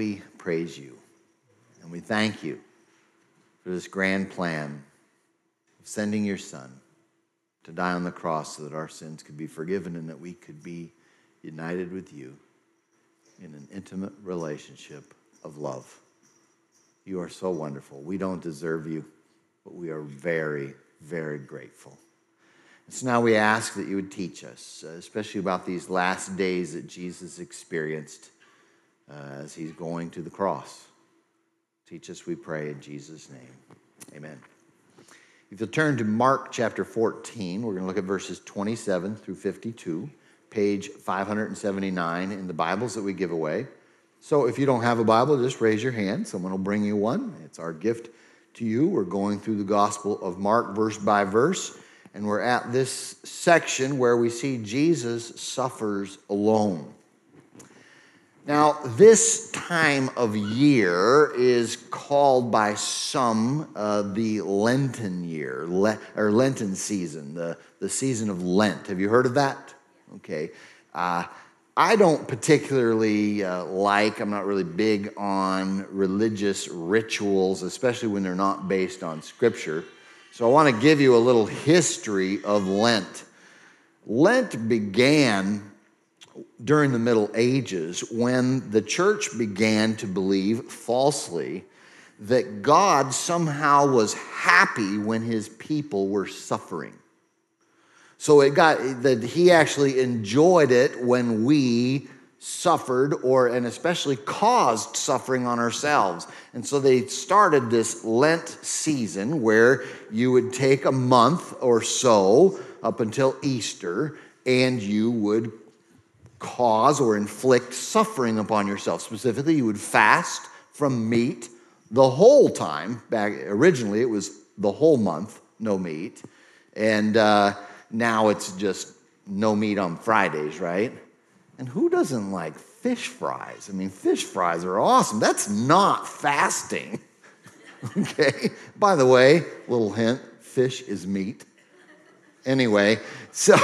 we praise you and we thank you for this grand plan of sending your Son to die on the cross so that our sins could be forgiven and that we could be united with you in an intimate relationship of love. You are so wonderful. We don't deserve you, but we are very, very grateful. And so now we ask that you would teach us, uh, especially about these last days that Jesus experienced uh, as he's going to the cross. Teach us, we pray, in Jesus' name. Amen. If you'll turn to Mark chapter 14, we're going to look at verses 27 through 52, page 579 in the Bibles that we give away. So if you don't have a Bible, just raise your hand. Someone will bring you one. It's our gift to you. We're going through the Gospel of Mark verse by verse, and we're at this section where we see Jesus suffers alone. Now, this time of year is called by some uh, the Lenten year, Le- or Lenten season, the, the season of Lent. Have you heard of that? Okay. Uh, I don't particularly uh, like, I'm not really big on religious rituals, especially when they're not based on Scripture. So I want to give you a little history of Lent. Lent began during the Middle Ages when the church began to believe falsely that God somehow was happy when his people were suffering. So it got that he actually enjoyed it when we suffered or and especially caused suffering on ourselves. And so they started this Lent season where you would take a month or so up until Easter and you would cause or inflict suffering upon yourself. Specifically, you would fast from meat the whole time. Back originally, it was the whole month, no meat, and uh, now it's just no meat on Fridays, right? And who doesn't like fish fries? I mean, fish fries are awesome. That's not fasting. okay. By the way, little hint: fish is meat. Anyway, so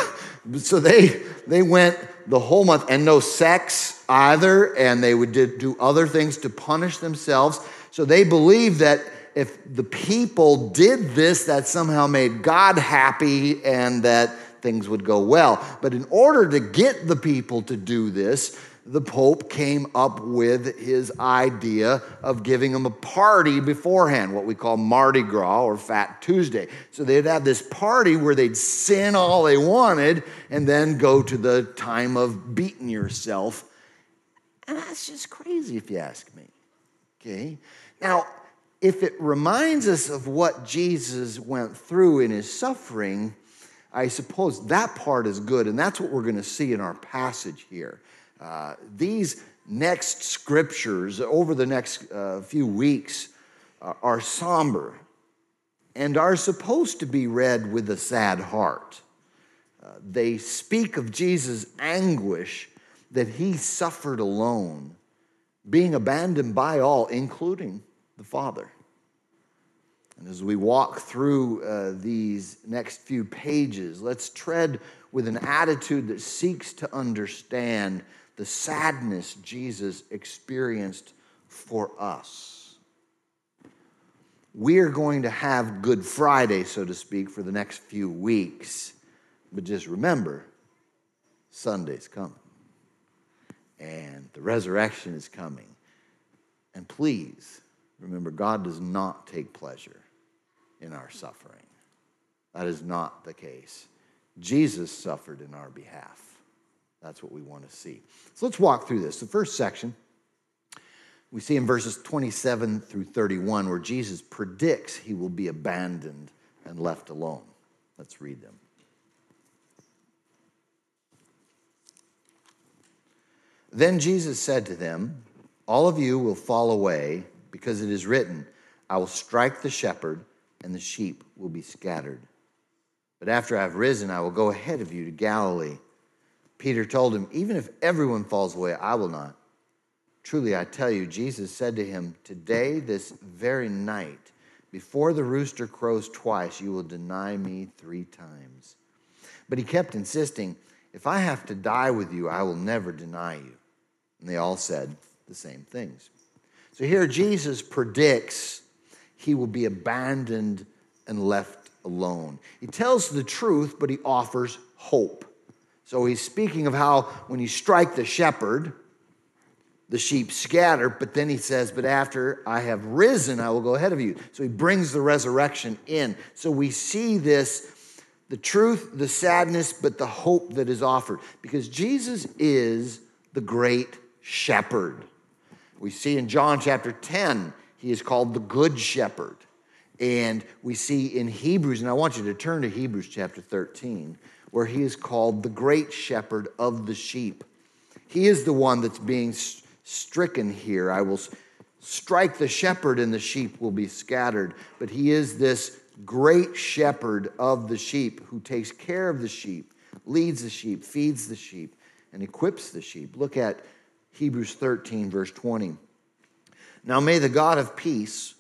so they they went the whole month and no sex either, and they would do other things to punish themselves. So they believed that if the people did this, that somehow made God happy and that things would go well. But in order to get the people to do this, the Pope came up with his idea of giving them a party beforehand, what we call Mardi Gras or Fat Tuesday. So they'd have this party where they'd sin all they wanted and then go to the time of beating yourself. And that's just crazy if you ask me. Okay? Now, if it reminds us of what Jesus went through in his suffering, I suppose that part is good, and that's what we're going to see in our passage here. Uh, these next scriptures over the next uh, few weeks uh, are somber and are supposed to be read with a sad heart. Uh, they speak of Jesus' anguish that he suffered alone, being abandoned by all, including the Father. And as we walk through uh, these next few pages, let's tread with an attitude that seeks to understand the sadness Jesus experienced for us. We are going to have Good Friday, so to speak, for the next few weeks. But just remember, Sunday's coming. And the resurrection is coming. And please remember, God does not take pleasure in our suffering. That is not the case. Jesus suffered in our behalf. That's what we want to see. So let's walk through this. The first section we see in verses 27 through 31 where Jesus predicts he will be abandoned and left alone. Let's read them. Then Jesus said to them, All of you will fall away because it is written, I will strike the shepherd and the sheep will be scattered. But after I have risen, I will go ahead of you to Galilee. Peter told him, Even if everyone falls away, I will not. Truly, I tell you, Jesus said to him, Today, this very night, before the rooster crows twice, you will deny me three times. But he kept insisting, If I have to die with you, I will never deny you. And they all said the same things. So here Jesus predicts he will be abandoned and left alone. He tells the truth, but he offers hope. So he's speaking of how when you strike the shepherd, the sheep scatter, but then he says, But after I have risen, I will go ahead of you. So he brings the resurrection in. So we see this the truth, the sadness, but the hope that is offered because Jesus is the great shepherd. We see in John chapter 10, he is called the good shepherd. And we see in Hebrews, and I want you to turn to Hebrews chapter 13, where he is called the great shepherd of the sheep. He is the one that's being stricken here. I will strike the shepherd, and the sheep will be scattered. But he is this great shepherd of the sheep who takes care of the sheep, leads the sheep, feeds the sheep, and equips the sheep. Look at Hebrews 13, verse 20. Now may the God of peace,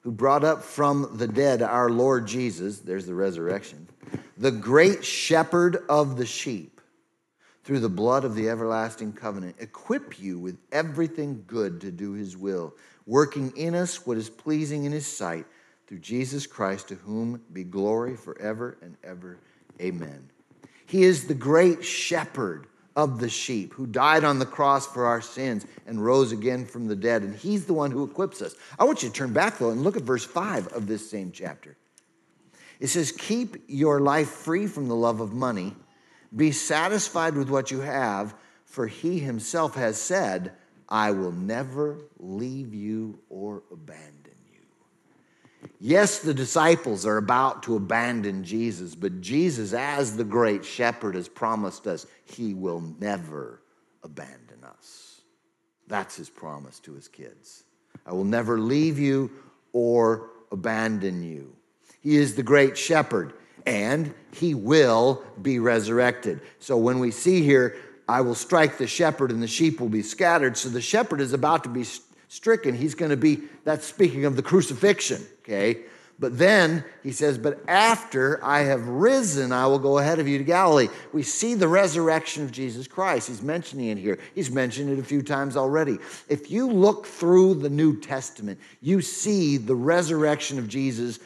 who brought up from the dead our Lord Jesus, there's the resurrection, the great shepherd of the sheep, through the blood of the everlasting covenant, equip you with everything good to do his will, working in us what is pleasing in his sight through Jesus Christ, to whom be glory forever and ever. Amen. He is the great shepherd of the sheep who died on the cross for our sins and rose again from the dead. And he's the one who equips us. I want you to turn back, though, and look at verse 5 of this same chapter. It says, Keep your life free from the love of money, be satisfied with what you have, for he himself has said, I will never leave you or abandon. You. Yes, the disciples are about to abandon Jesus, but Jesus, as the great shepherd, has promised us he will never abandon us. That's his promise to his kids. I will never leave you or abandon you. He is the great shepherd, and he will be resurrected. So when we see here, I will strike the shepherd and the sheep will be scattered. So the shepherd is about to be stricken. He's going to be, that's speaking of the crucifixion, okay? But then he says, But after I have risen, I will go ahead of you to Galilee. We see the resurrection of Jesus Christ. He's mentioning it here. He's mentioned it a few times already. If you look through the New Testament, you see the resurrection of Jesus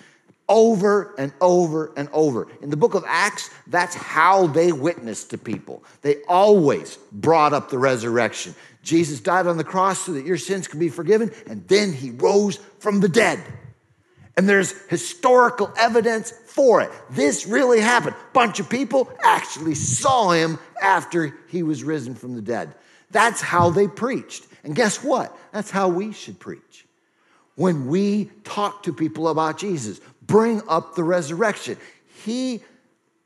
over and over and over. In the book of Acts, that's how they witnessed to people. They always brought up the resurrection. Jesus died on the cross so that your sins could be forgiven, and then he rose from the dead. And there's historical evidence for it. This really happened. Bunch of people actually saw him after he was risen from the dead. That's how they preached. And guess what? That's how we should preach. When we talk to people about Jesus, bring up the resurrection. He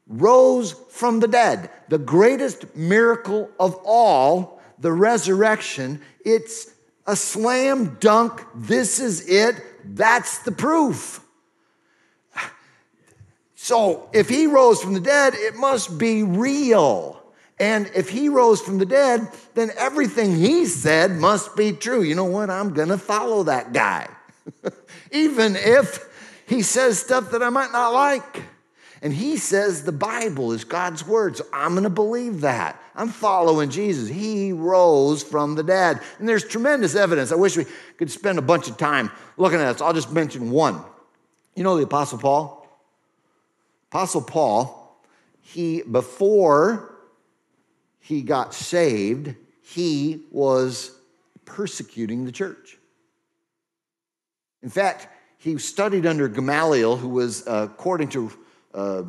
rose from the dead, the greatest miracle of all the resurrection, it's a slam dunk. This is it. That's the proof. So if he rose from the dead, it must be real. And if he rose from the dead, then everything he said must be true. You know what? I'm going to follow that guy. Even if he says stuff that I might not like. And he says the Bible is God's word. So I'm going to believe that. I'm following Jesus. He rose from the dead. And there's tremendous evidence. I wish we could spend a bunch of time looking at this. I'll just mention one. You know the Apostle Paul? Apostle Paul, he, before he got saved, he was persecuting the church. In fact, he studied under Gamaliel, who was, uh, according to uh,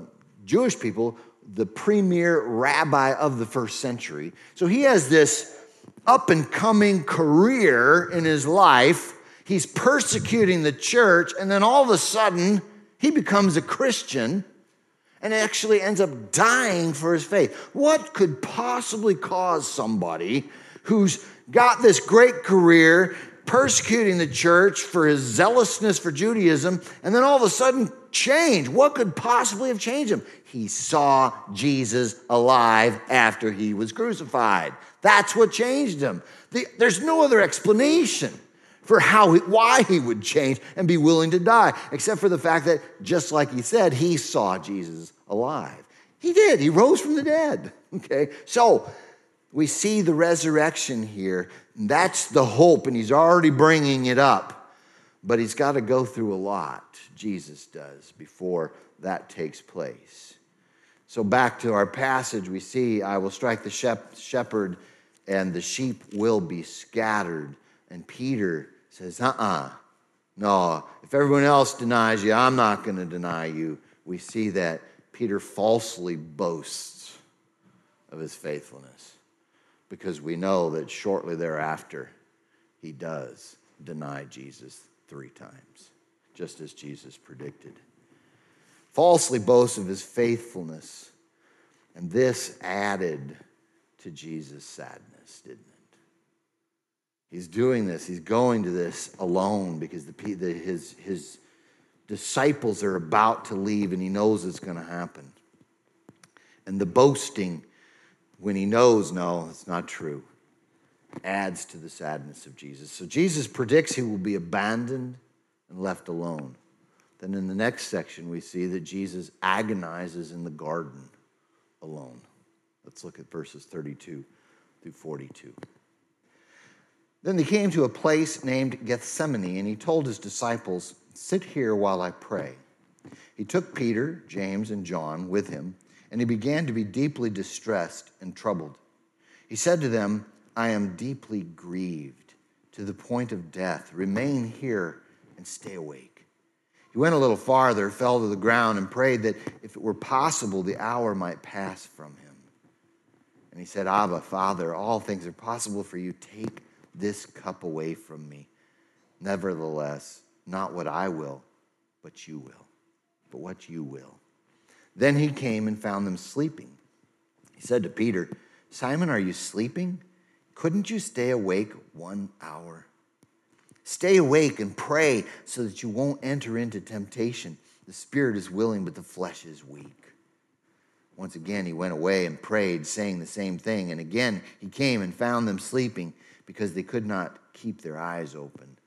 Jewish people, the premier rabbi of the first century. So he has this up and coming career in his life. He's persecuting the church, and then all of a sudden, he becomes a Christian and actually ends up dying for his faith. What could possibly cause somebody who's got this great career, persecuting the church for his zealousness for Judaism, and then all of a sudden change? What could possibly have changed him? He saw Jesus alive after he was crucified. That's what changed him. The, there's no other explanation for how he, why he would change and be willing to die, except for the fact that, just like he said, he saw Jesus alive. He did. He rose from the dead. Okay, so we see the resurrection here. That's the hope, and he's already bringing it up. But he's got to go through a lot, Jesus does, before that takes place. So, back to our passage, we see, I will strike the shepherd, and the sheep will be scattered. And Peter says, uh uh-uh. uh no, if everyone else denies you, I'm not going to deny you. We see that Peter falsely boasts of his faithfulness because we know that shortly thereafter he does deny Jesus three times, just as Jesus predicted. Falsely boasts of his faithfulness, and this added to Jesus' sadness, didn't it? He's doing this, he's going to this alone because the, the, his, his disciples are about to leave and he knows it's going to happen. And the boasting, when he knows, no, it's not true, adds to the sadness of Jesus. So Jesus predicts he will be abandoned and left alone. Then in the next section, we see that Jesus agonizes in the garden alone. Let's look at verses 32 through 42. Then they came to a place named Gethsemane, and he told his disciples, Sit here while I pray. He took Peter, James, and John with him, and he began to be deeply distressed and troubled. He said to them, I am deeply grieved to the point of death. Remain here and stay awake. He went a little farther, fell to the ground, and prayed that if it were possible, the hour might pass from him. And he said, Abba, Father, all things are possible for you. Take this cup away from me. Nevertheless, not what I will, but you will. But what you will. Then he came and found them sleeping. He said to Peter, Simon, are you sleeping? Couldn't you stay awake one hour? Stay awake and pray so that you won't enter into temptation. The spirit is willing, but the flesh is weak. Once again, he went away and prayed, saying the same thing. And again, he came and found them sleeping because they could not keep their eyes open.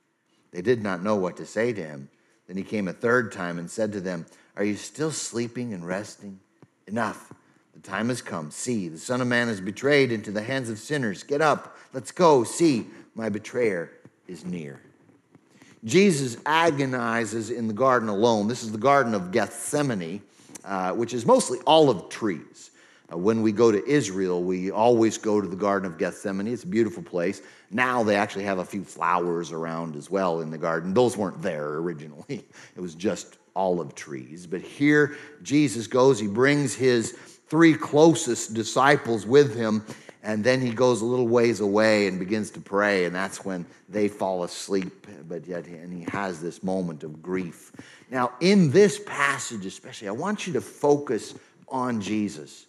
They did not know what to say to him. Then he came a third time and said to them, Are you still sleeping and resting? Enough. The time has come. See, the Son of Man is betrayed into the hands of sinners. Get up. Let's go. See, my betrayer is near. Jesus agonizes in the garden alone. This is the Garden of Gethsemane, uh, which is mostly olive trees. Uh, when we go to Israel, we always go to the Garden of Gethsemane. It's a beautiful place. Now they actually have a few flowers around as well in the garden. Those weren't there originally, it was just olive trees. But here Jesus goes, he brings his three closest disciples with him, and then he goes a little ways away and begins to pray, and that's when they fall asleep. But yet, and he has this moment of grief. Now, in this passage, especially, I want you to focus on Jesus.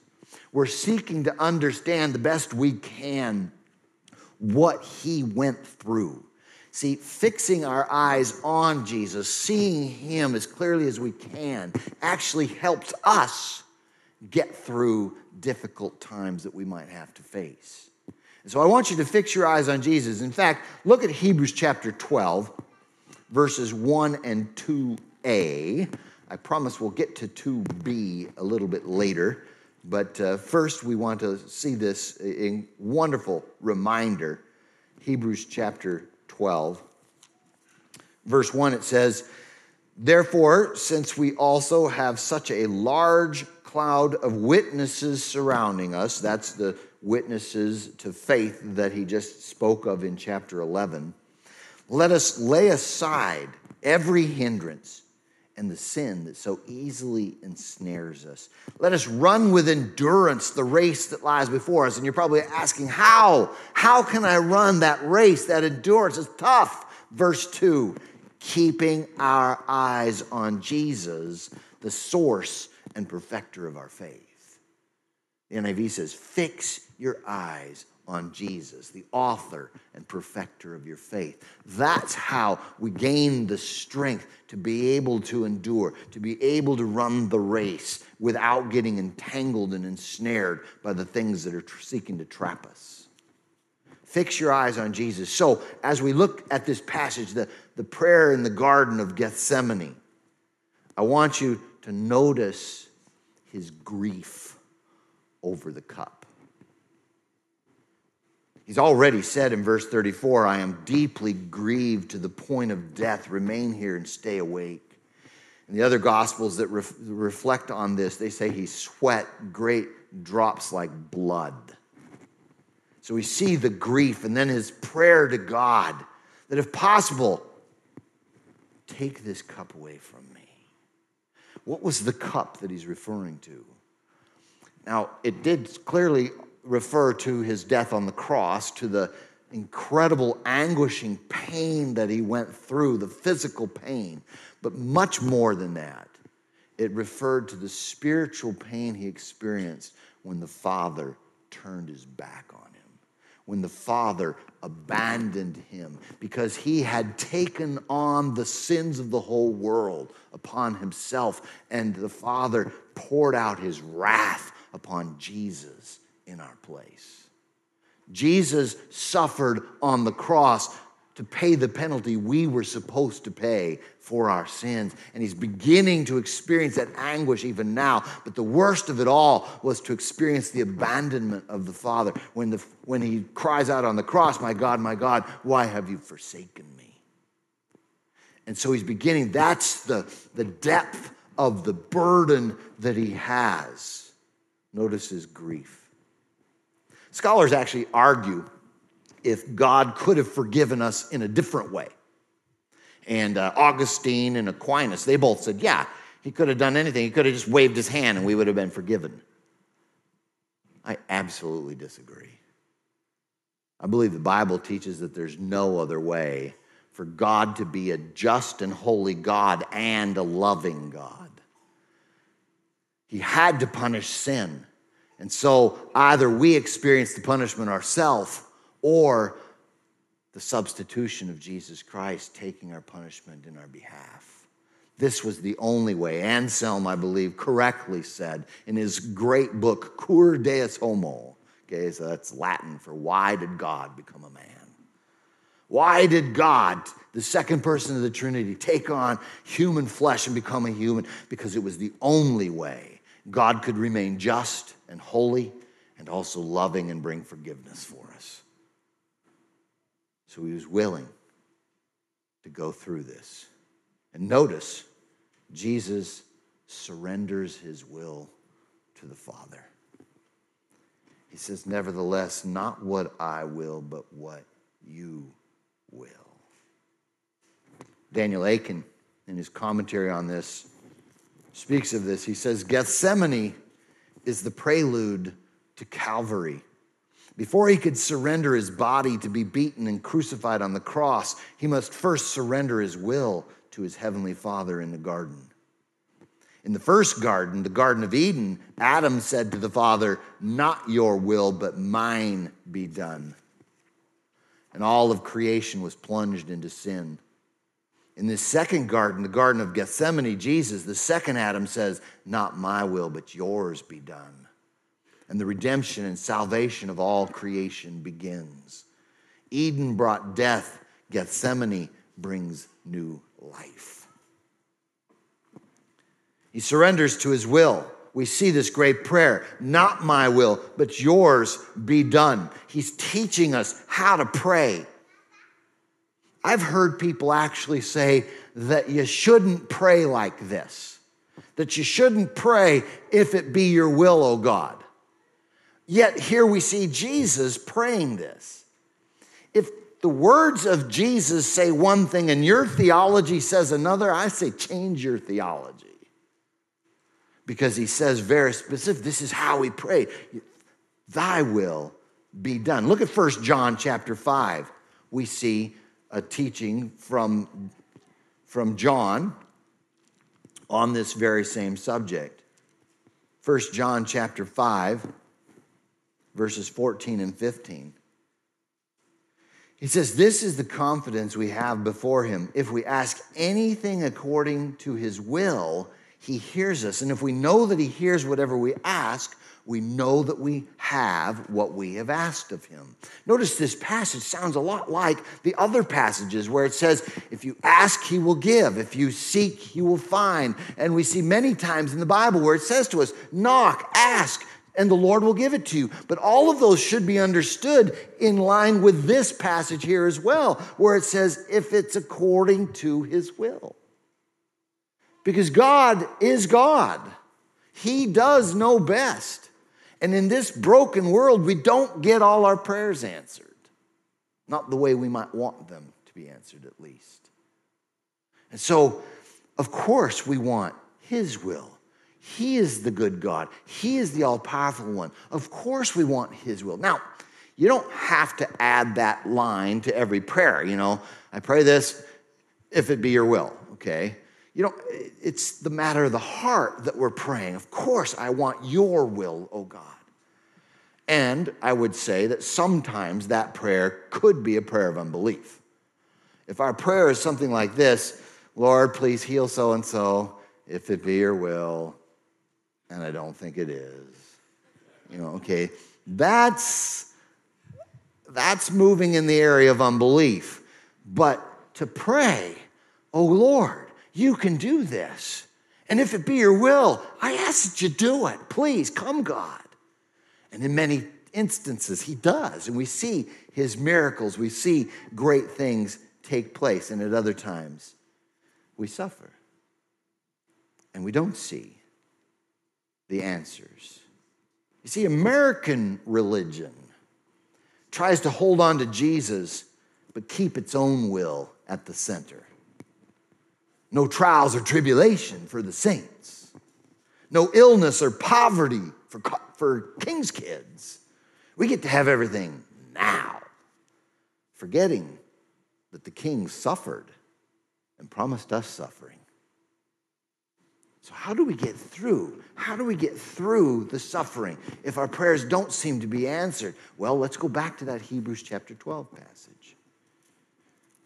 We're seeking to understand the best we can what he went through. See, fixing our eyes on Jesus, seeing him as clearly as we can, actually helps us get through difficult times that we might have to face. And so I want you to fix your eyes on Jesus. In fact, look at Hebrews chapter 12, verses 1 and 2a. I promise we'll get to 2b a little bit later. But uh, first, we want to see this in wonderful reminder. Hebrews chapter 12, verse 1, it says, Therefore, since we also have such a large cloud of witnesses surrounding us, that's the witnesses to faith that he just spoke of in chapter 11, let us lay aside every hindrance and the sin that so easily ensnares us. Let us run with endurance the race that lies before us. And you're probably asking, how? How can I run that race, that endurance? It's tough. Verse 2 keeping our eyes on Jesus, the source and perfecter of our faith. The NIV says, fix your eyes on Jesus, the author and perfecter of your faith. That's how we gain the strength to be able to endure, to be able to run the race without getting entangled and ensnared by the things that are seeking to trap us. Fix your eyes on Jesus. So, as we look at this passage, the, the prayer in the Garden of Gethsemane, I want you to notice his grief over the cup. He's already said in verse 34, I am deeply grieved to the point of death. Remain here and stay awake. And the other gospels that ref- reflect on this, they say he sweat great drops like blood. So we see the grief and then his prayer to God that if possible, take this cup away from me. What was the cup that he's referring to? Now, it did clearly refer to his death on the cross, to the incredible anguishing pain that he went through, the physical pain. But much more than that, it referred to the spiritual pain he experienced when the Father turned his back on him, when the Father abandoned him, because he had taken on the sins of the whole world upon himself, and the Father poured out his wrath upon Jesus in our place. Jesus suffered on the cross to pay the penalty we were supposed to pay for our sins. And he's beginning to experience that anguish even now. But the worst of it all was to experience the abandonment of the Father when, the, when he cries out on the cross, My God, my God, why have you forsaken me? And so he's beginning, that's the, the depth of the burden that he has. Notice his grief. Scholars actually argue if God could have forgiven us in a different way. And uh, Augustine and Aquinas, they both said, yeah, he could have done anything. He could have just waved his hand and we would have been forgiven. I absolutely disagree. I believe the Bible teaches that there's no other way for God to be a just and holy God and a loving God. He had to punish sin. And so either we experience the punishment ourselves or the substitution of Jesus Christ taking our punishment in our behalf. This was the only way. Anselm, I believe, correctly said in his great book, Cur Deus Homo. Okay, so that's Latin for why did God become a man? Why did God, the second person of the Trinity, take on human flesh and become a human? Because it was the only way God could remain just and holy and also loving and bring forgiveness for us. So he was willing to go through this. And notice, Jesus surrenders his will to the Father. He says, Nevertheless, not what I will, but what you will. Daniel Akin, in his commentary on this, speaks of this. He says, Gethsemane is the prelude to Calvary. Before he could surrender his body to be beaten and crucified on the cross, he must first surrender his will to his heavenly Father in the garden. In the first garden, the Garden of Eden, Adam said to the Father, Not your will, but mine be done. And all of creation was plunged into sin. In this second garden, the Garden of Gethsemane, Jesus, the second Adam, says, Not my will, but yours be done and the redemption and salvation of all creation begins. Eden brought death, Gethsemane brings new life. He surrenders to his will. We see this great prayer not my will, but yours be done. He's teaching us how to pray. I've heard people actually say that you shouldn't pray like this, that you shouldn't pray if it be your will, O God. Yet here we see Jesus praying this. If the words of Jesus say one thing and your theology says another, I say change your theology. Because he says very specific, this is how we pray. Thy will be done. Look at First John chapter 5. We see a teaching from, from John on this very same subject. First John chapter 5 verses 14 and 15. He says, This is the confidence we have before him. If we ask anything according to his will, he hears us. And if we know that he hears whatever we ask, we know that we have what we have asked of him. Notice this passage sounds a lot like the other passages where it says, If you ask, he will give. If you seek, he will find. And we see many times in the Bible where it says to us, Knock, ask, and the Lord will give it to you. But all of those should be understood in line with this passage here as well, where it says, if it's according to his will. Because God is God, He does know best. And in this broken world, we don't get all our prayers answered. Not the way we might want them to be answered, at least. And so, of course, we want His will. He is the good God. He is the all powerful one. Of course, we want His will. Now, you don't have to add that line to every prayer. You know, I pray this if it be your will, okay? You know, it's the matter of the heart that we're praying. Of course, I want your will, oh God. And I would say that sometimes that prayer could be a prayer of unbelief. If our prayer is something like this Lord, please heal so and so, if it be your will, and I don't think it is. You know, okay, that's that's moving in the area of unbelief. But to pray, oh Lord, you can do this. And if it be your will, I ask that you do it. Please come, God. And in many instances, he does. And we see his miracles, we see great things take place. And at other times, we suffer. And we don't see the answers. You see, American religion tries to hold on to Jesus, but keep its own will at the center. No trials or tribulation for the saints, no illness or poverty for, for king's kids. We get to have everything now, forgetting that the king suffered and promised us suffering. So, how do we get through? How do we get through the suffering if our prayers don't seem to be answered? Well, let's go back to that Hebrews chapter 12 passage.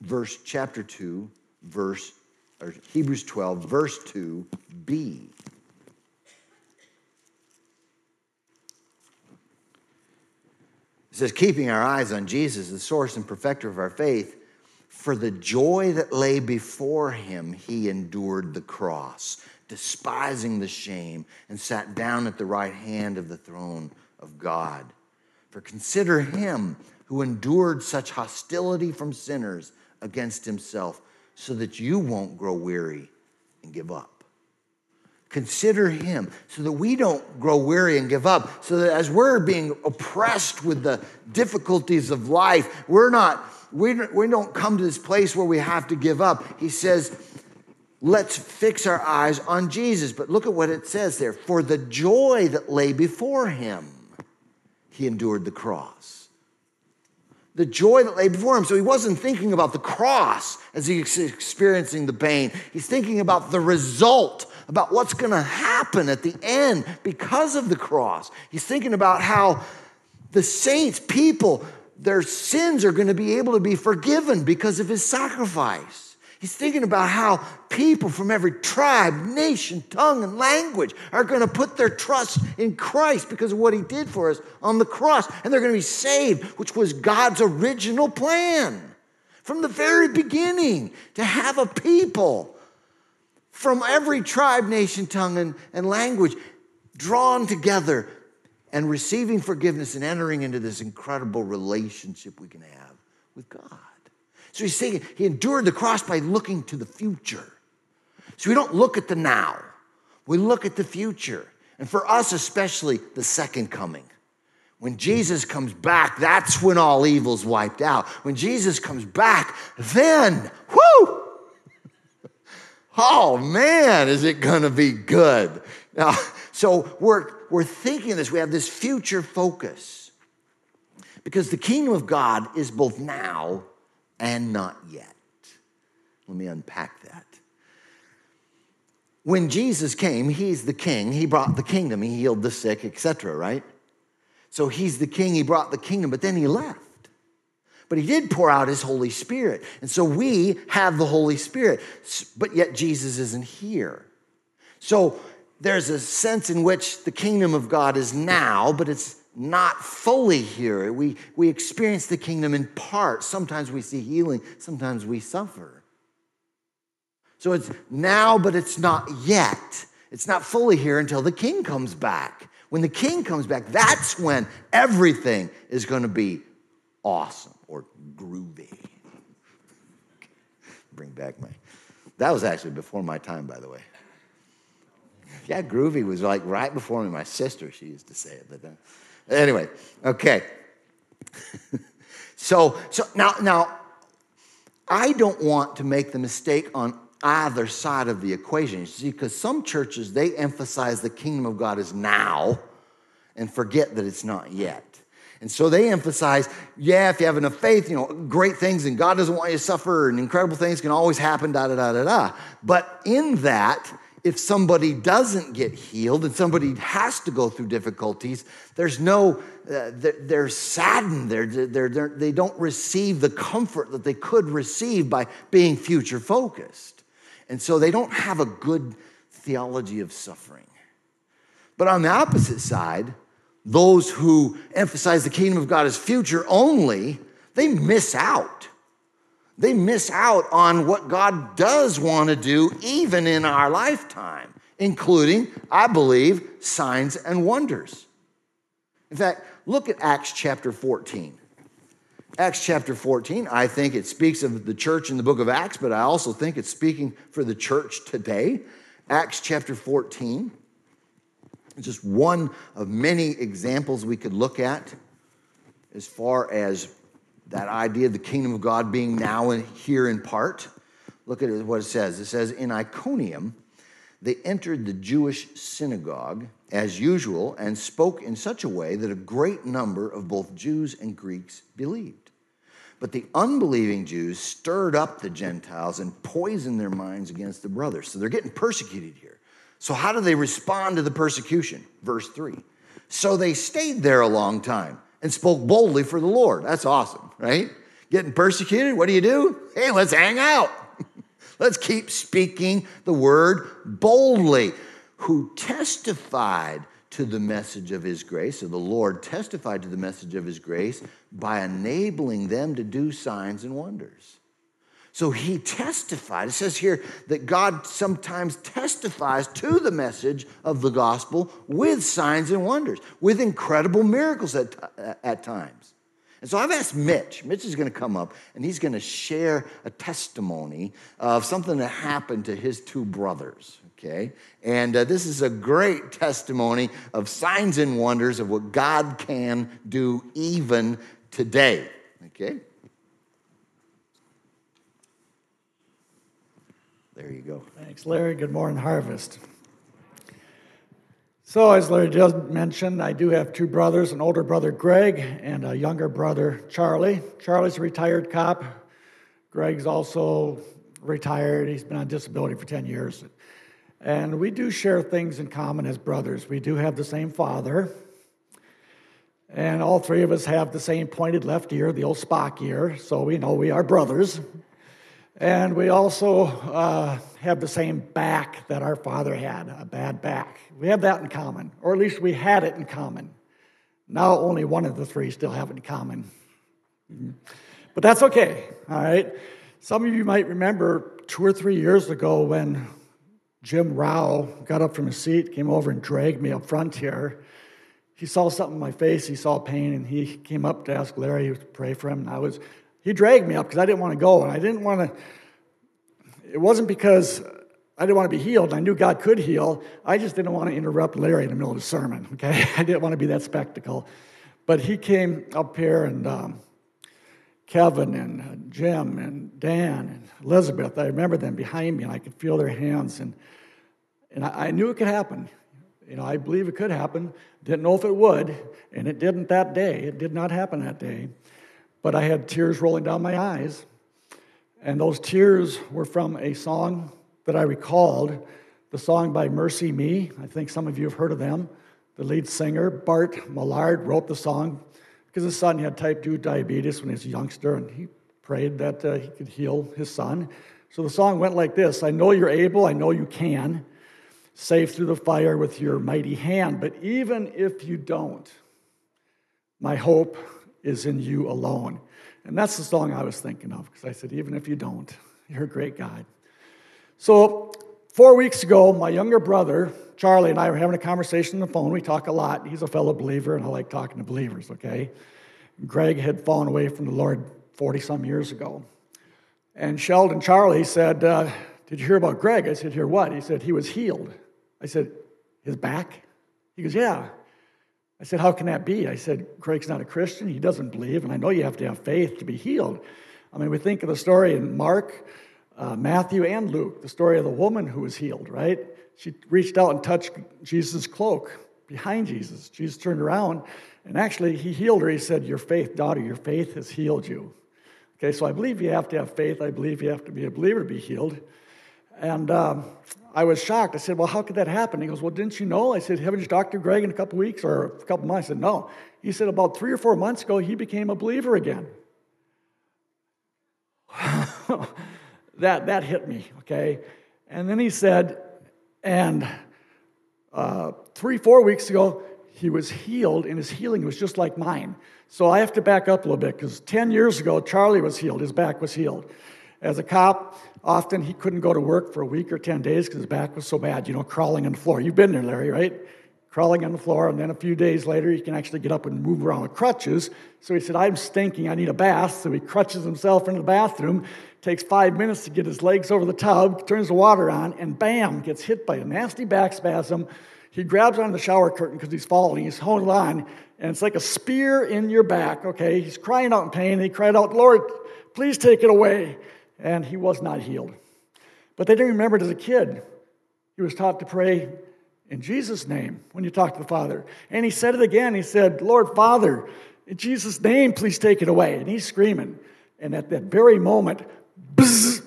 Verse chapter 2, verse or Hebrews 12, verse 2b. It says, keeping our eyes on Jesus, the source and perfecter of our faith, for the joy that lay before him, he endured the cross despising the shame, and sat down at the right hand of the throne of God. For consider him who endured such hostility from sinners against himself, so that you won't grow weary and give up. Consider him so that we don't grow weary and give up, so that as we're being oppressed with the difficulties of life, we're not, we, we don't come to this place where we have to give up. He says, let's fix our eyes on Jesus. But look at what it says there. For the joy that lay before him, he endured the cross. The joy that lay before him. So he wasn't thinking about the cross as he's experiencing the pain. He's thinking about the result, about what's going to happen at the end because of the cross. He's thinking about how the saints, people, their sins are going to be able to be forgiven because of his sacrifice. He's thinking about how people from every tribe, nation, tongue, and language are going to put their trust in Christ because of what he did for us on the cross. And they're going to be saved, which was God's original plan from the very beginning to have a people from every tribe, nation, tongue, and, and language drawn together and receiving forgiveness and entering into this incredible relationship we can have with God. So he's saying he endured the cross by looking to the future. So we don't look at the now, we look at the future. And for us, especially, the second coming. When Jesus comes back, that's when all evil's wiped out. When Jesus comes back, then, whoo! Oh man, is it gonna be good? Now, so we're, we're thinking this, we have this future focus. Because the kingdom of God is both now and not yet. Let me unpack that. When Jesus came, he's the king. He brought the kingdom. He healed the sick, etc., right? So he's the king. He brought the kingdom, but then he left. But he did pour out his Holy Spirit. And so we have the Holy Spirit, but yet Jesus isn't here. So there's a sense in which the kingdom of God is now, but it's not fully here. We, we experience the kingdom in part. Sometimes we see healing, sometimes we suffer. So it's now, but it's not yet. It's not fully here until the king comes back When the king comes back, that's when everything is going to be awesome or groovy. Bring back my. That was actually before my time, by the way. Yeah, groovy was like right before me. My sister, she used to say it. But uh, anyway, okay. so, so now, now, I don't want to make the mistake on either side of the equation. You see, because some churches they emphasize the kingdom of God is now, and forget that it's not yet. And so they emphasize, yeah, if you have enough faith, you know, great things, and God doesn't want you to suffer, and incredible things can always happen, da da da da da. But in that, if somebody doesn't get healed and somebody has to go through difficulties, there's no, uh, they're, they're, saddened. They're, they're, they're, they don't receive the comfort that they could receive by being future focused. And so they don't have a good theology of suffering. But on the opposite side, those who emphasize the kingdom of God as future only, they miss out they miss out on what God does want to do even in our lifetime, including, I believe, signs and wonders. In fact, look at Acts chapter 14. Acts chapter 14, I think it speaks of the church in the book of Acts, but I also think it's speaking for the church today. Acts chapter 14 is just one of many examples we could look at as far as that idea of the kingdom of God being now and here in part. Look at what it says. It says, In Iconium, they entered the Jewish synagogue as usual and spoke in such a way that a great number of both Jews and Greeks believed. But the unbelieving Jews stirred up the Gentiles and poisoned their minds against the brothers. So they're getting persecuted here. So, how do they respond to the persecution? Verse 3. So they stayed there a long time and spoke boldly for the Lord. That's awesome, right? Getting persecuted, what do you do? Hey, let's hang out. let's keep speaking the word boldly. Who testified to the message of his grace, so the Lord testified to the message of his grace by enabling them to do signs and wonders. So he testified. It says here that God sometimes testifies to the message of the gospel with signs and wonders, with incredible miracles at, at times. And so I've asked Mitch. Mitch is going to come up and he's going to share a testimony of something that happened to his two brothers. Okay? And uh, this is a great testimony of signs and wonders of what God can do even today. Okay? There you go. Thanks, Larry. Good morning, Harvest. So, as Larry just mentioned, I do have two brothers an older brother, Greg, and a younger brother, Charlie. Charlie's a retired cop. Greg's also retired. He's been on disability for 10 years. And we do share things in common as brothers. We do have the same father. And all three of us have the same pointed left ear, the old Spock ear. So we know we are brothers. And we also uh, have the same back that our father had, a bad back. We have that in common, or at least we had it in common. Now only one of the three still have it in common. But that's okay, all right? Some of you might remember two or three years ago when Jim Rao got up from his seat, came over and dragged me up front here. He saw something in my face, he saw pain, and he came up to ask Larry to pray for him. And I was he dragged me up because I didn't want to go, and I didn't want to. It wasn't because I didn't want to be healed. I knew God could heal. I just didn't want to interrupt Larry in the middle of the sermon. Okay, I didn't want to be that spectacle. But he came up here, and um, Kevin and uh, Jim and Dan and Elizabeth. I remember them behind me, and I could feel their hands, and and I, I knew it could happen. You know, I believe it could happen. Didn't know if it would, and it didn't that day. It did not happen that day but I had tears rolling down my eyes. And those tears were from a song that I recalled, the song by MercyMe. I think some of you have heard of them. The lead singer, Bart Millard, wrote the song because his son had type 2 diabetes when he was a youngster, and he prayed that uh, he could heal his son. So the song went like this I know you're able, I know you can, save through the fire with your mighty hand, but even if you don't, my hope is in you alone. And that's the song I was thinking of because I said, even if you don't, you're a great God. So four weeks ago, my younger brother, Charlie, and I were having a conversation on the phone. We talk a lot. He's a fellow believer, and I like talking to believers, okay? Greg had fallen away from the Lord 40 some years ago. And Sheldon Charlie said, uh, Did you hear about Greg? I said, Hear what? He said, He was healed. I said, His back? He goes, Yeah. I said, How can that be? I said, Craig's not a Christian. He doesn't believe. And I know you have to have faith to be healed. I mean, we think of the story in Mark, uh, Matthew, and Luke, the story of the woman who was healed, right? She reached out and touched Jesus' cloak behind Jesus. Jesus turned around, and actually, he healed her. He said, Your faith, daughter, your faith has healed you. Okay, so I believe you have to have faith. I believe you have to be a believer to be healed. And um, I was shocked. I said, Well, how could that happen? He goes, Well, didn't you know? I said, Haven't you talked to Greg in a couple weeks or a couple months? I said, No. He said, About three or four months ago, he became a believer again. that, that hit me, okay? And then he said, And uh, three, four weeks ago, he was healed, and his healing was just like mine. So I have to back up a little bit because 10 years ago, Charlie was healed, his back was healed. As a cop, often he couldn't go to work for a week or 10 days because his back was so bad, you know, crawling on the floor. You've been there, Larry, right? Crawling on the floor, and then a few days later, he can actually get up and move around with crutches. So he said, I'm stinking, I need a bath. So he crutches himself into the bathroom, takes five minutes to get his legs over the tub, turns the water on, and bam, gets hit by a nasty back spasm he grabs on the shower curtain because he's falling. He's holding on, and it's like a spear in your back, okay? He's crying out in pain. He cried out, Lord, please take it away. And he was not healed. But they didn't remember it as a kid. He was taught to pray in Jesus' name when you talk to the Father. And he said it again. He said, Lord, Father, in Jesus' name, please take it away. And he's screaming. And at that very moment, bzz,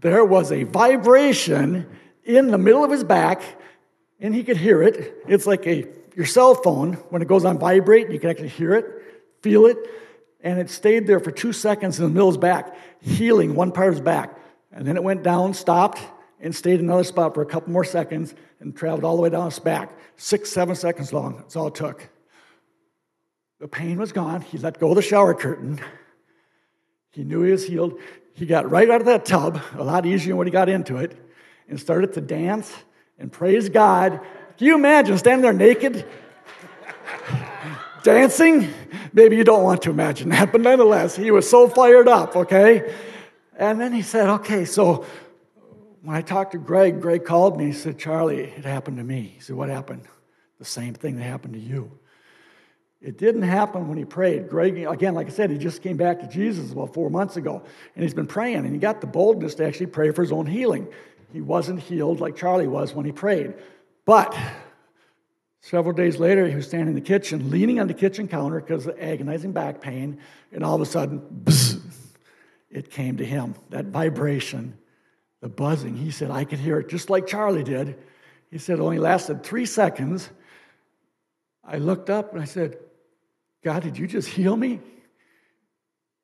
there was a vibration in the middle of his back and he could hear it. It's like a your cell phone when it goes on vibrate, you can actually hear it, feel it, and it stayed there for two seconds in the his back, healing one part of his back. And then it went down, stopped, and stayed in another spot for a couple more seconds and traveled all the way down his back. Six, seven seconds long. That's all it took. The pain was gone. He let go of the shower curtain. He knew he was healed. He got right out of that tub, a lot easier than when he got into it, and started to dance and praise God. Can you imagine standing there naked, dancing? Maybe you don't want to imagine that, but nonetheless, he was so fired up, okay? And then he said, okay, so when I talked to Greg, Greg called me. He said, Charlie, it happened to me. He said, what happened? The same thing that happened to you. It didn't happen when he prayed. Greg, again, like I said, he just came back to Jesus about four months ago, and he's been praying, and he got the boldness to actually pray for his own healing. He wasn't healed like Charlie was when he prayed. But several days later, he was standing in the kitchen, leaning on the kitchen counter because of agonizing back pain, and all of a sudden, bzz, it came to him that vibration, the buzzing. He said, I could hear it just like Charlie did. He said it only lasted three seconds. I looked up and I said, God, did you just heal me?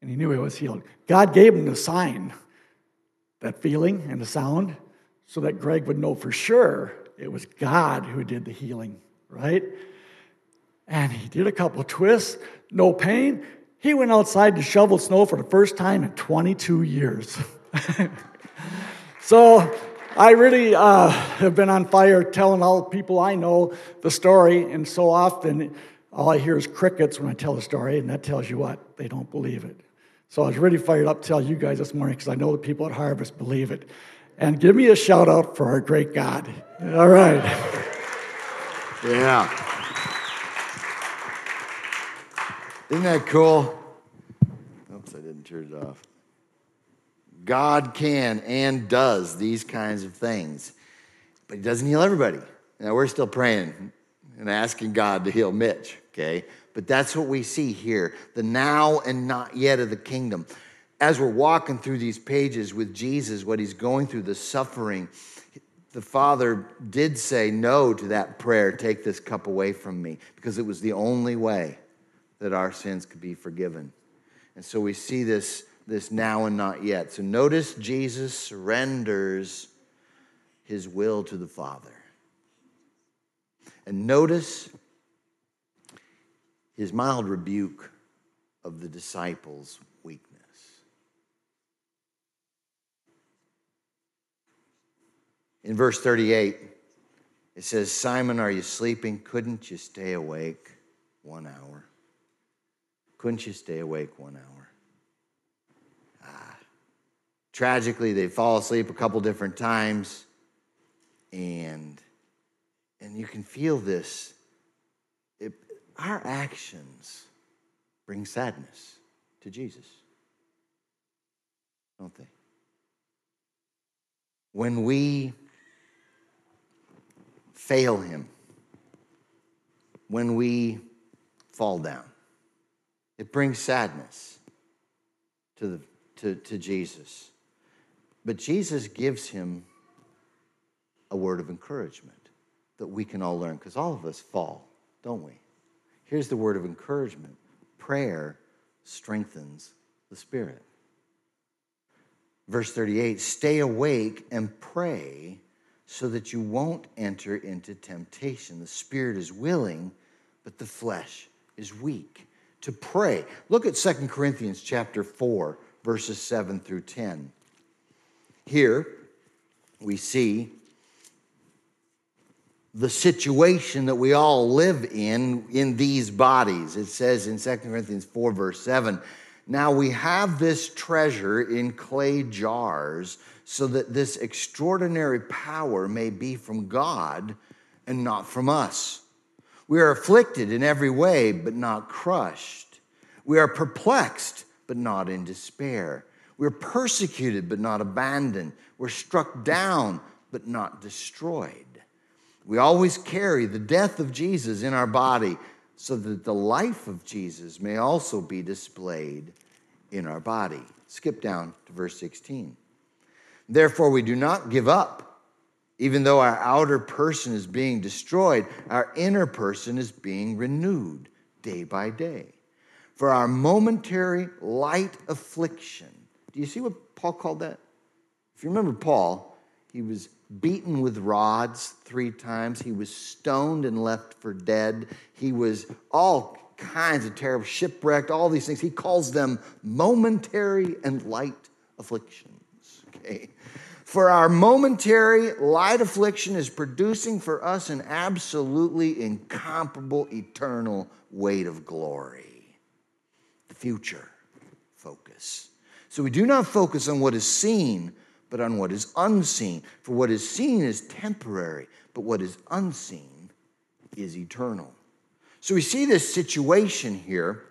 And he knew he was healed. God gave him the sign, that feeling and the sound so that Greg would know for sure it was God who did the healing, right? And he did a couple twists, no pain. He went outside to shovel snow for the first time in 22 years. so I really uh, have been on fire telling all the people I know the story, and so often all I hear is crickets when I tell the story, and that tells you what? They don't believe it. So I was really fired up to tell you guys this morning because I know the people at Harvest believe it and give me a shout out for our great God. All right. Yeah. Isn't that cool? Oops, I didn't turn it off. God can and does these kinds of things, but He doesn't heal everybody. Now, we're still praying and asking God to heal Mitch, okay? But that's what we see here the now and not yet of the kingdom as we're walking through these pages with Jesus, what he's going through, the suffering, the Father did say no to that prayer take this cup away from me, because it was the only way that our sins could be forgiven. And so we see this, this now and not yet. So notice Jesus surrenders his will to the Father. And notice his mild rebuke of the disciples' weakness. In verse 38, it says, Simon, are you sleeping? Couldn't you stay awake one hour? Couldn't you stay awake one hour? Ah. Tragically, they fall asleep a couple different times, and, and you can feel this. It, our actions bring sadness to Jesus, don't they? When we fail Him, when we fall down, it brings sadness to, the, to, to Jesus. But Jesus gives him a word of encouragement that we can all learn because all of us fall, don't we? Here's the word of encouragement prayer strengthens the spirit. Verse 38 stay awake and pray so that you won't enter into temptation. The spirit is willing, but the flesh is weak. To pray. Look at 2 Corinthians chapter 4, verses 7 through 10. Here we see the situation that we all live in in these bodies. It says in 2 Corinthians 4, verse 7 Now we have this treasure in clay jars, so that this extraordinary power may be from God and not from us. We are afflicted in every way, but not crushed. We are perplexed, but not in despair. We're persecuted, but not abandoned. We're struck down, but not destroyed. We always carry the death of Jesus in our body so that the life of Jesus may also be displayed in our body. Skip down to verse 16. Therefore, we do not give up. Even though our outer person is being destroyed, our inner person is being renewed day by day. For our momentary light affliction. Do you see what Paul called that? If you remember Paul, he was beaten with rods three times. He was stoned and left for dead. He was all kinds of terrible, shipwrecked, all these things. He calls them momentary and light afflictions. Okay. For our momentary light affliction is producing for us an absolutely incomparable eternal weight of glory. The future focus. So we do not focus on what is seen, but on what is unseen. For what is seen is temporary, but what is unseen is eternal. So we see this situation here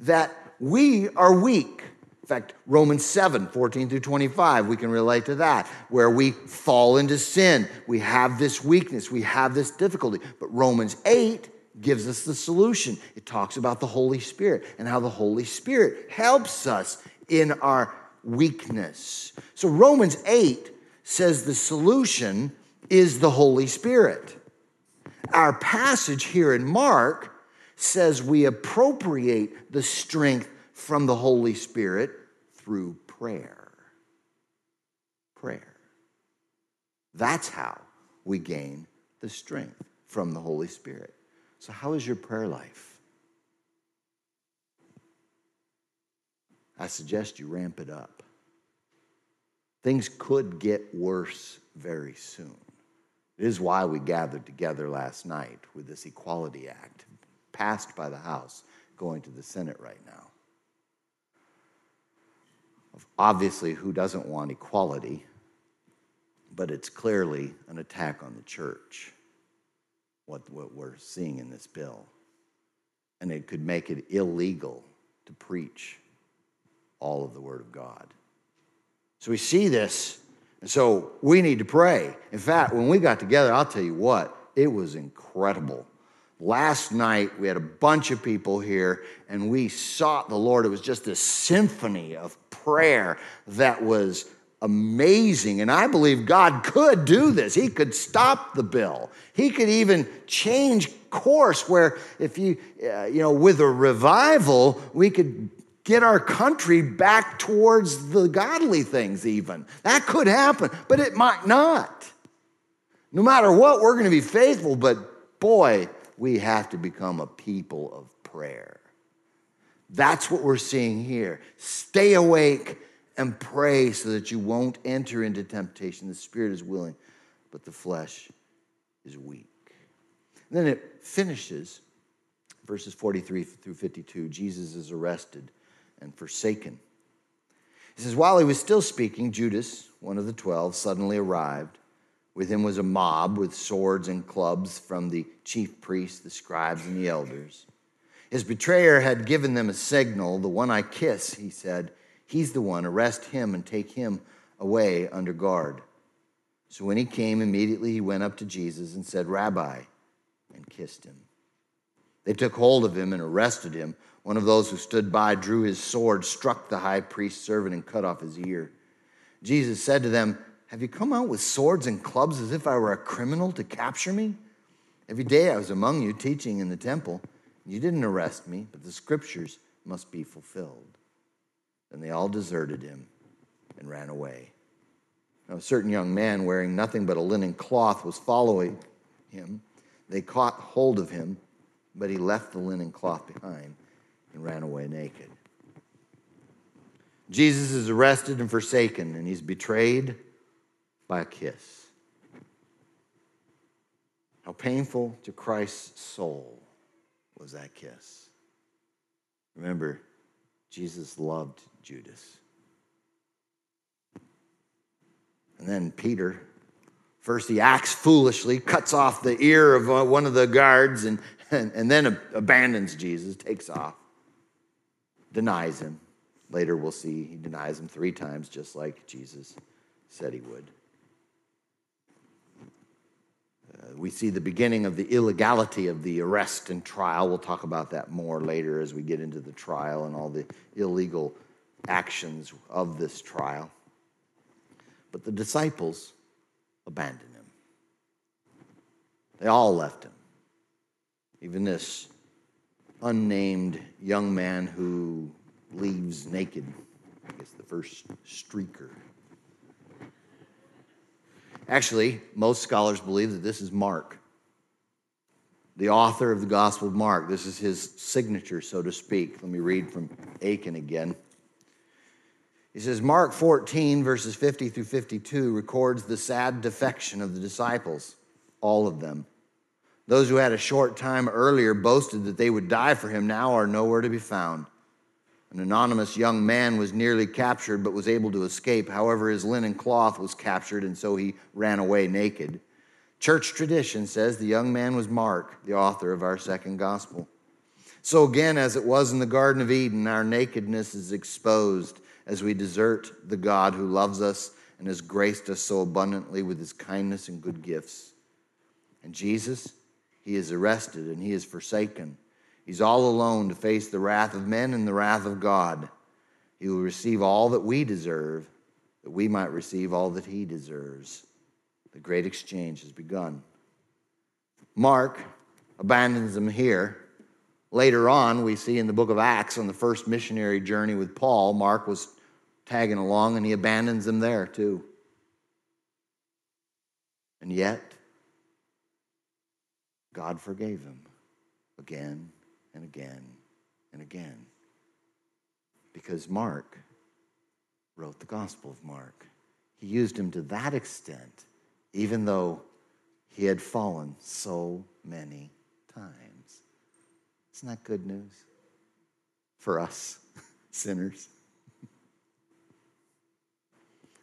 that we are weak. In fact, Romans 7, 14 through 25, we can relate to that, where we fall into sin. We have this weakness, we have this difficulty. But Romans 8 gives us the solution. It talks about the Holy Spirit and how the Holy Spirit helps us in our weakness. So Romans 8 says the solution is the Holy Spirit. Our passage here in Mark says we appropriate the strength from the Holy Spirit through prayer. Prayer. That's how we gain the strength from the Holy Spirit. So, how is your prayer life? I suggest you ramp it up. Things could get worse very soon. It is why we gathered together last night with this Equality Act passed by the House, going to the Senate right now. Obviously, who doesn't want equality? But it's clearly an attack on the church, what, what we're seeing in this bill. And it could make it illegal to preach all of the Word of God. So we see this, and so we need to pray. In fact, when we got together, I'll tell you what, it was incredible. Last night, we had a bunch of people here, and we sought the Lord. It was just a symphony of prayer that was amazing. And I believe God could do this. He could stop the bill. He could even change course where if you, uh, you know, with a revival, we could get our country back towards the godly things, even. That could happen, but it might not. No matter what, we're going to be faithful, but boy, we have to become a people of prayer. That's what we're seeing here. Stay awake and pray so that you won't enter into temptation. The spirit is willing, but the flesh is weak. And then it finishes, verses 43 through 52. Jesus is arrested and forsaken. He says, While he was still speaking, Judas, one of the twelve, suddenly arrived. With him was a mob with swords and clubs from the chief priests, the scribes, and the elders. His betrayer had given them a signal. The one I kiss, he said, he's the one. Arrest him and take him away under guard. So when he came, immediately he went up to Jesus and said, Rabbi, and kissed him. They took hold of him and arrested him. One of those who stood by drew his sword, struck the high priest's servant, and cut off his ear. Jesus said to them, Have you come out with swords and clubs as if I were a criminal to capture me? Every day I was among you teaching in the temple. You didn't arrest me, but the scriptures must be fulfilled. Then they all deserted him and ran away. Now, a certain young man wearing nothing but a linen cloth was following him. They caught hold of him, but he left the linen cloth behind and ran away naked. Jesus is arrested and forsaken, and he's betrayed by a kiss. How painful to Christ's soul was that kiss. Remember, Jesus loved Judas. And then Peter, first he acts foolishly, cuts off the ear of uh, one of the guards, and, and, and then abandons Jesus, takes off, denies him. Later we'll see he denies him three times, just like Jesus said he would. Uh, we see the beginning of the illegality of the arrest and trial. We'll talk about that more later as we get into the trial and all the illegal actions of this trial. But the disciples abandoned him. They all left him. Even this unnamed young man who leaves naked, I guess the first streaker. Actually, most scholars believe that this is Mark, the author of the Gospel of Mark. This is his signature, so to speak. Let me read from Akin again. He says, Mark 14, verses 50 through 52, records the sad defection of the disciples, all of them. Those who had a short time earlier boasted that they would die for him now are nowhere to be found. An anonymous young man was nearly captured but was able to escape. However, his linen cloth was captured and so he ran away naked. Church tradition says the young man was Mark, the author of our second gospel. So, again, as it was in the Garden of Eden, our nakedness is exposed as we desert the God who loves us and has graced us so abundantly with his kindness and good gifts. And Jesus, he is arrested and he is forsaken. He's all alone to face the wrath of men and the wrath of God. He will receive all that we deserve, that we might receive all that he deserves. The great exchange has begun. Mark abandons them here. Later on, we see in the book of Acts on the first missionary journey with Paul, Mark was tagging along and he abandons them there too. And yet, God forgave him again and again and again because Mark wrote the Gospel of Mark. He used him to that extent, even though he had fallen so many times. Isn't that good news for us sinners?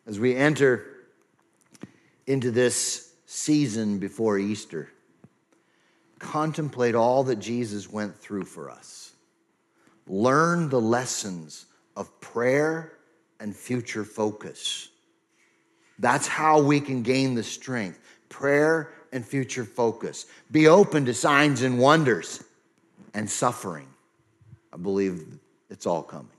as we enter into this season before Easter, contemplate all that Jesus went through for us. Learn the lessons of prayer and future focus. That's how we can gain the strength prayer and future focus. Be open to signs and wonders and suffering. I believe it's all coming.